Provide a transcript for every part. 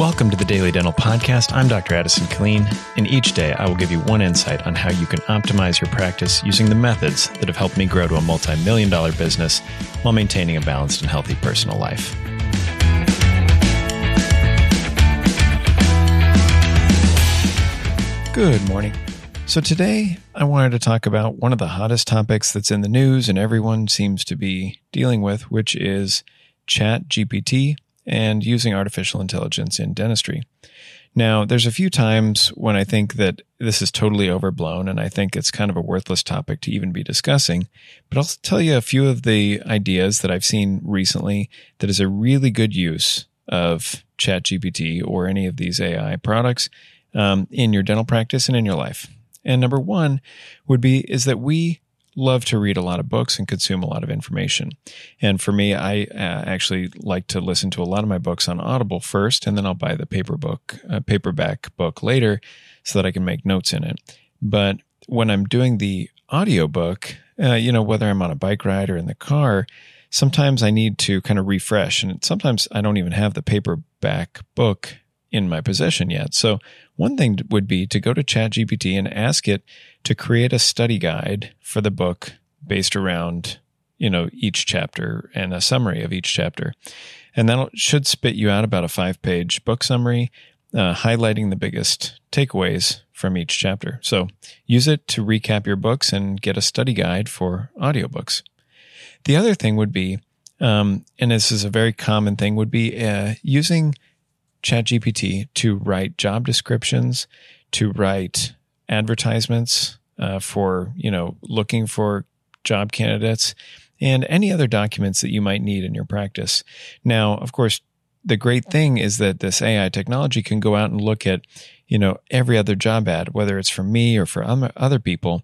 Welcome to the Daily Dental Podcast. I'm Dr. Addison Killeen, and each day I will give you one insight on how you can optimize your practice using the methods that have helped me grow to a multi million dollar business while maintaining a balanced and healthy personal life. Good morning. So, today I wanted to talk about one of the hottest topics that's in the news and everyone seems to be dealing with, which is Chat GPT and using artificial intelligence in dentistry. Now, there's a few times when I think that this is totally overblown and I think it's kind of a worthless topic to even be discussing. But I'll tell you a few of the ideas that I've seen recently that is a really good use of ChatGPT or any of these AI products um, in your dental practice and in your life. And number one would be is that we love to read a lot of books and consume a lot of information. And for me, I uh, actually like to listen to a lot of my books on Audible first, and then I'll buy the paper book, uh, paperback book later so that I can make notes in it. But when I'm doing the audiobook, uh, you know, whether I'm on a bike ride or in the car, sometimes I need to kind of refresh. And sometimes I don't even have the paperback book in my possession yet. So one thing would be to go to ChatGPT and ask it to create a study guide for the book based around, you know, each chapter and a summary of each chapter. And that should spit you out about a five page book summary, uh, highlighting the biggest takeaways from each chapter. So use it to recap your books and get a study guide for audiobooks. The other thing would be, um, and this is a very common thing, would be uh, using ChatGPT to write job descriptions, to write advertisements uh, for, you know, looking for job candidates and any other documents that you might need in your practice. Now, of course, the great thing is that this AI technology can go out and look at, you know, every other job ad, whether it's for me or for other people,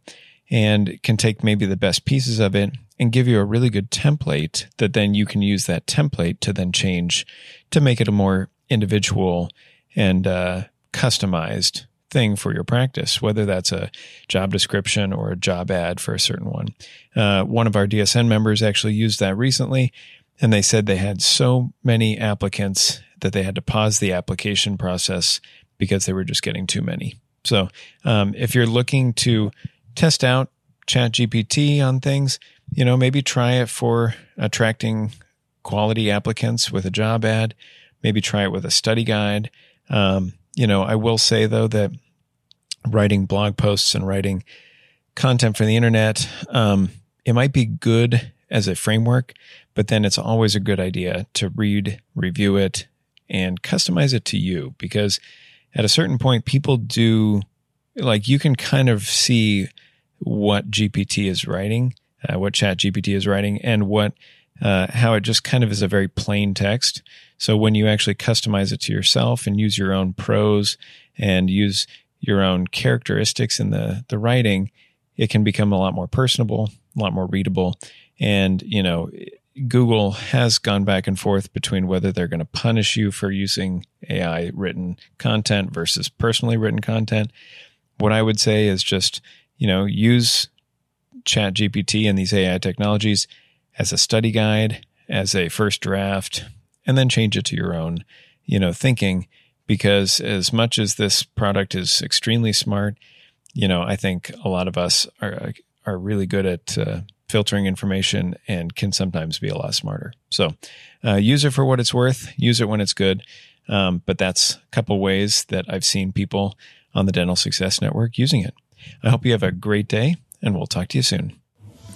and can take maybe the best pieces of it and give you a really good template that then you can use that template to then change to make it a more individual and uh, customized thing for your practice, whether that's a job description or a job ad for a certain one. Uh, one of our DSN members actually used that recently, and they said they had so many applicants that they had to pause the application process because they were just getting too many. So, um, if you're looking to test out ChatGPT on things, you know, maybe try it for attracting quality applicants with a job ad maybe try it with a study guide. Um, you know, I will say though that writing blog posts and writing content for the internet, um, it might be good as a framework, but then it's always a good idea to read, review it, and customize it to you because at a certain point, people do like you can kind of see what GPT is writing, uh, what Chat GPT is writing, and what uh, how it just kind of is a very plain text. So when you actually customize it to yourself and use your own prose and use your own characteristics in the, the writing, it can become a lot more personable, a lot more readable. And, you know, Google has gone back and forth between whether they're going to punish you for using AI written content versus personally written content. What I would say is just, you know, use Chat GPT and these AI technologies as a study guide, as a first draft, and then change it to your own, you know, thinking. Because as much as this product is extremely smart, you know, I think a lot of us are are really good at uh, filtering information and can sometimes be a lot smarter. So, uh, use it for what it's worth. Use it when it's good. Um, but that's a couple ways that I've seen people on the Dental Success Network using it. I hope you have a great day, and we'll talk to you soon.